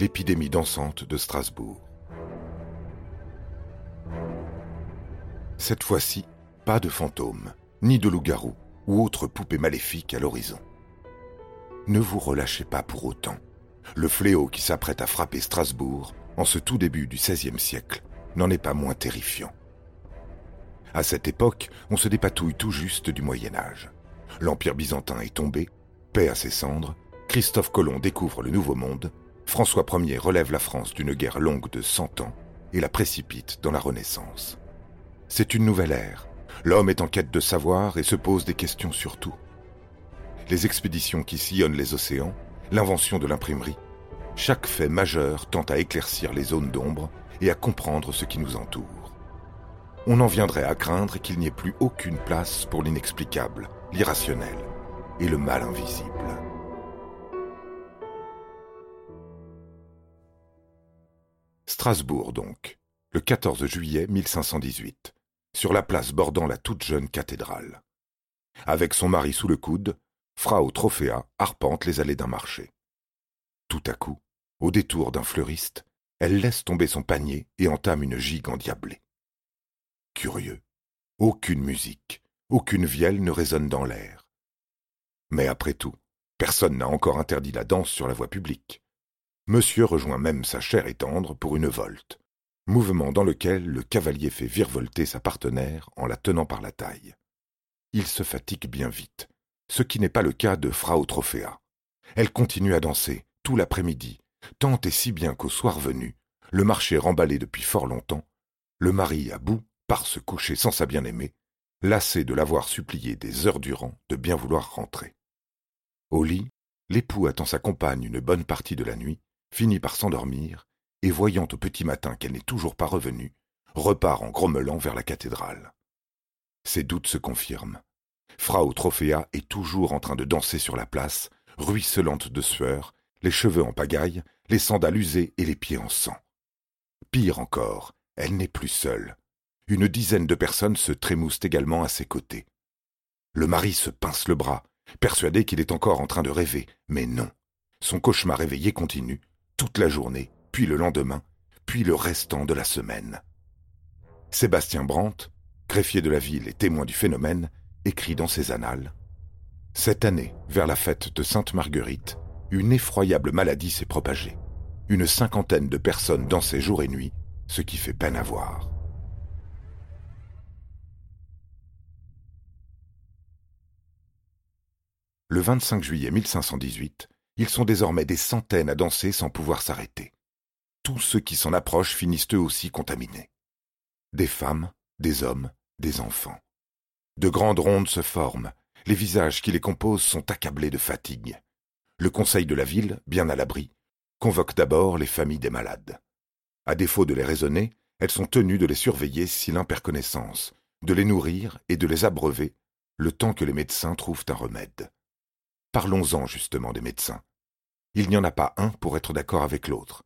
L'épidémie dansante de Strasbourg. Cette fois-ci, pas de fantômes, ni de loups-garous ou autres poupées maléfiques à l'horizon. Ne vous relâchez pas pour autant. Le fléau qui s'apprête à frapper Strasbourg en ce tout début du XVIe siècle n'en est pas moins terrifiant. À cette époque, on se dépatouille tout juste du Moyen Âge. L'Empire byzantin est tombé, paix à ses cendres, Christophe Colomb découvre le Nouveau Monde François Ier relève la France d'une guerre longue de 100 ans et la précipite dans la Renaissance. C'est une nouvelle ère. L'homme est en quête de savoir et se pose des questions sur tout. Les expéditions qui sillonnent les océans, l'invention de l'imprimerie, chaque fait majeur tend à éclaircir les zones d'ombre et à comprendre ce qui nous entoure. On en viendrait à craindre qu'il n'y ait plus aucune place pour l'inexplicable, l'irrationnel et le mal invisible. Strasbourg donc, le 14 juillet 1518, sur la place bordant la toute jeune cathédrale. Avec son mari sous le coude, Frau Trophéa arpente les allées d'un marché. Tout à coup, au détour d'un fleuriste, elle laisse tomber son panier et entame une gigue endiablée. Curieux, aucune musique, aucune vielle ne résonne dans l'air. Mais après tout, personne n'a encore interdit la danse sur la voie publique. Monsieur rejoint même sa chère et tendre pour une volte, mouvement dans lequel le cavalier fait virevolter sa partenaire en la tenant par la taille. Il se fatigue bien vite, ce qui n'est pas le cas de Frau Trophéa. Elle continue à danser tout l'après-midi, tant et si bien qu'au soir venu, le marché remballé depuis fort longtemps, le mari à bout part se coucher sans sa bien-aimée, lassé de l'avoir supplié des heures durant de bien vouloir rentrer. Au lit, l'époux attend sa compagne une bonne partie de la nuit, finit par s'endormir, et voyant au petit matin qu'elle n'est toujours pas revenue, repart en grommelant vers la cathédrale. Ses doutes se confirment. Frau Trophéa est toujours en train de danser sur la place, ruisselante de sueur, les cheveux en pagaille, les sandales usées et les pieds en sang. Pire encore, elle n'est plus seule. Une dizaine de personnes se trémoussent également à ses côtés. Le mari se pince le bras, persuadé qu'il est encore en train de rêver, mais non. Son cauchemar éveillé continue, toute la journée, puis le lendemain, puis le restant de la semaine. Sébastien Brandt, greffier de la ville et témoin du phénomène, écrit dans ses annales Cette année, vers la fête de Sainte Marguerite, une effroyable maladie s'est propagée. Une cinquantaine de personnes dansaient jour et nuit, ce qui fait peine à voir. Le 25 juillet 1518, ils sont désormais des centaines à danser sans pouvoir s'arrêter. Tous ceux qui s'en approchent finissent eux aussi contaminés. Des femmes, des hommes, des enfants. De grandes rondes se forment, les visages qui les composent sont accablés de fatigue. Le conseil de la ville, bien à l'abri, convoque d'abord les familles des malades. À défaut de les raisonner, elles sont tenues de les surveiller si perd connaissance, de les nourrir et de les abreuver, le temps que les médecins trouvent un remède. Parlons-en justement des médecins. Il n'y en a pas un pour être d'accord avec l'autre.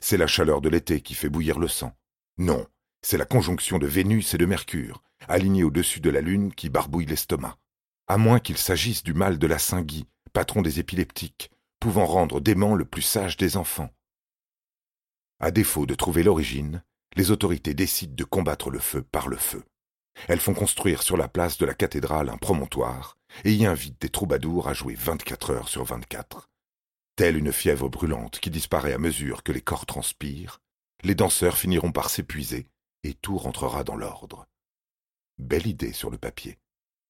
C'est la chaleur de l'été qui fait bouillir le sang. Non, c'est la conjonction de Vénus et de Mercure, alignée au-dessus de la Lune, qui barbouille l'estomac. À moins qu'il s'agisse du mal de la Saint-Guy, patron des épileptiques, pouvant rendre dément le plus sage des enfants. À défaut de trouver l'origine, les autorités décident de combattre le feu par le feu. Elles font construire sur la place de la cathédrale un promontoire et y invitent des troubadours à jouer vingt-quatre heures sur vingt-quatre. Telle une fièvre brûlante qui disparaît à mesure que les corps transpirent, les danseurs finiront par s'épuiser et tout rentrera dans l'ordre. Belle idée sur le papier.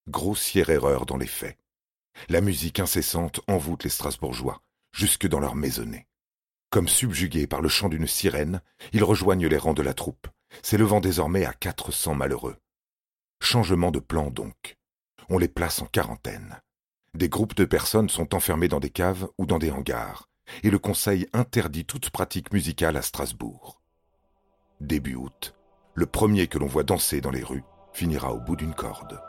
Grossière erreur dans les faits. La musique incessante envoûte les Strasbourgeois, jusque dans leur maisonnée. Comme subjugués par le chant d'une sirène, ils rejoignent les rangs de la troupe, s'élevant désormais à quatre cents malheureux. Changement de plan donc. On les place en quarantaine. Des groupes de personnes sont enfermés dans des caves ou dans des hangars, et le Conseil interdit toute pratique musicale à Strasbourg. Début août, le premier que l'on voit danser dans les rues finira au bout d'une corde.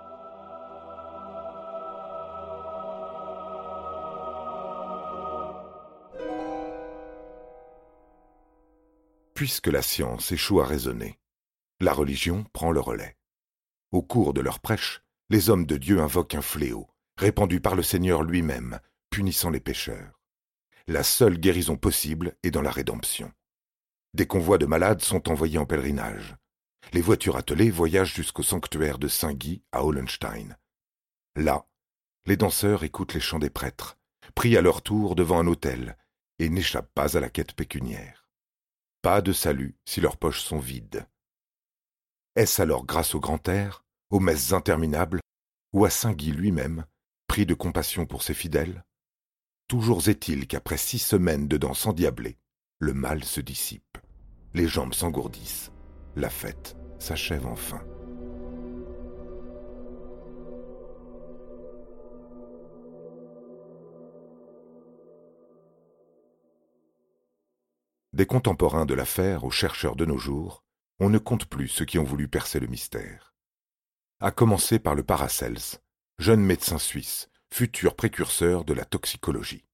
Puisque la science échoue à raisonner, la religion prend le relais. Au cours de leur prêche, les hommes de Dieu invoquent un fléau, répandu par le Seigneur lui-même, punissant les pécheurs. La seule guérison possible est dans la rédemption. Des convois de malades sont envoyés en pèlerinage. Les voitures attelées voyagent jusqu'au sanctuaire de Saint-Guy à Hollenstein. Là, les danseurs écoutent les chants des prêtres, prient à leur tour devant un autel et n'échappent pas à la quête pécuniaire. Pas de salut si leurs poches sont vides. Est-ce alors grâce au grand air, aux messes interminables, ou à Saint Guy lui-même, pris de compassion pour ses fidèles Toujours est-il qu'après six semaines de danse endiablée, le mal se dissipe, les jambes s'engourdissent, la fête s'achève enfin. Des contemporains de l'affaire aux chercheurs de nos jours, on ne compte plus ceux qui ont voulu percer le mystère. À commencer par le Paracels, jeune médecin suisse, futur précurseur de la toxicologie.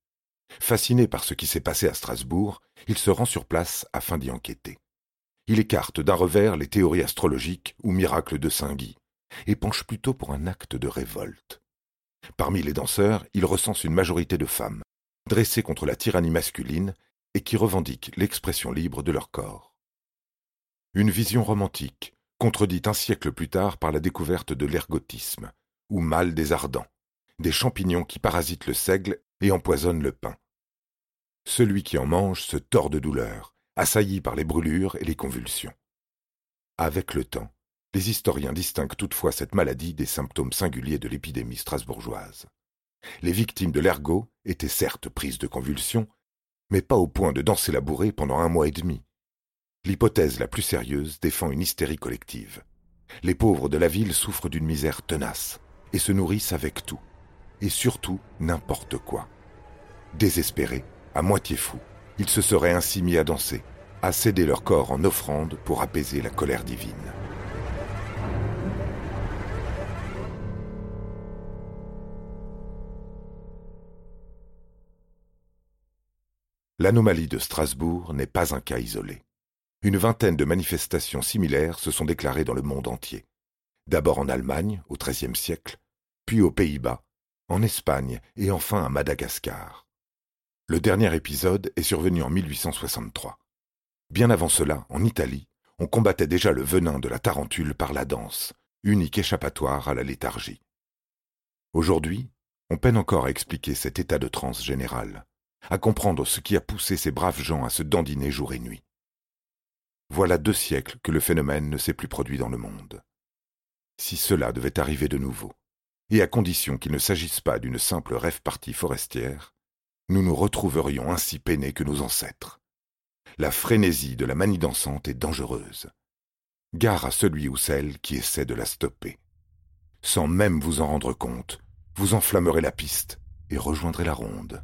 Fasciné par ce qui s'est passé à Strasbourg, il se rend sur place afin d'y enquêter. Il écarte d'un revers les théories astrologiques ou miracles de Saint-Guy, et penche plutôt pour un acte de révolte. Parmi les danseurs, il recense une majorité de femmes, dressées contre la tyrannie masculine et qui revendiquent l'expression libre de leur corps. Une vision romantique, contredite un siècle plus tard par la découverte de l'ergotisme, ou mal des ardents, des champignons qui parasitent le seigle et empoisonnent le pain. Celui qui en mange se tord de douleur, assailli par les brûlures et les convulsions. Avec le temps, les historiens distinguent toutefois cette maladie des symptômes singuliers de l'épidémie strasbourgeoise. Les victimes de l'ergot étaient certes prises de convulsions, mais pas au point de danser la bourrée pendant un mois et demi. L'hypothèse la plus sérieuse défend une hystérie collective. Les pauvres de la ville souffrent d'une misère tenace et se nourrissent avec tout, et surtout n'importe quoi. Désespérés, à moitié fous, ils se seraient ainsi mis à danser, à céder leur corps en offrande pour apaiser la colère divine. L'anomalie de Strasbourg n'est pas un cas isolé. Une vingtaine de manifestations similaires se sont déclarées dans le monde entier. D'abord en Allemagne, au XIIIe siècle, puis aux Pays-Bas, en Espagne et enfin à Madagascar. Le dernier épisode est survenu en 1863. Bien avant cela, en Italie, on combattait déjà le venin de la tarentule par la danse, unique échappatoire à la léthargie. Aujourd'hui, on peine encore à expliquer cet état de transe général, à comprendre ce qui a poussé ces braves gens à se dandiner jour et nuit. Voilà deux siècles que le phénomène ne s'est plus produit dans le monde. Si cela devait arriver de nouveau, et à condition qu'il ne s'agisse pas d'une simple rêve-partie forestière, nous nous retrouverions ainsi peinés que nos ancêtres. La frénésie de la manie dansante est dangereuse. Gare à celui ou celle qui essaie de la stopper. Sans même vous en rendre compte, vous enflammerez la piste et rejoindrez la ronde.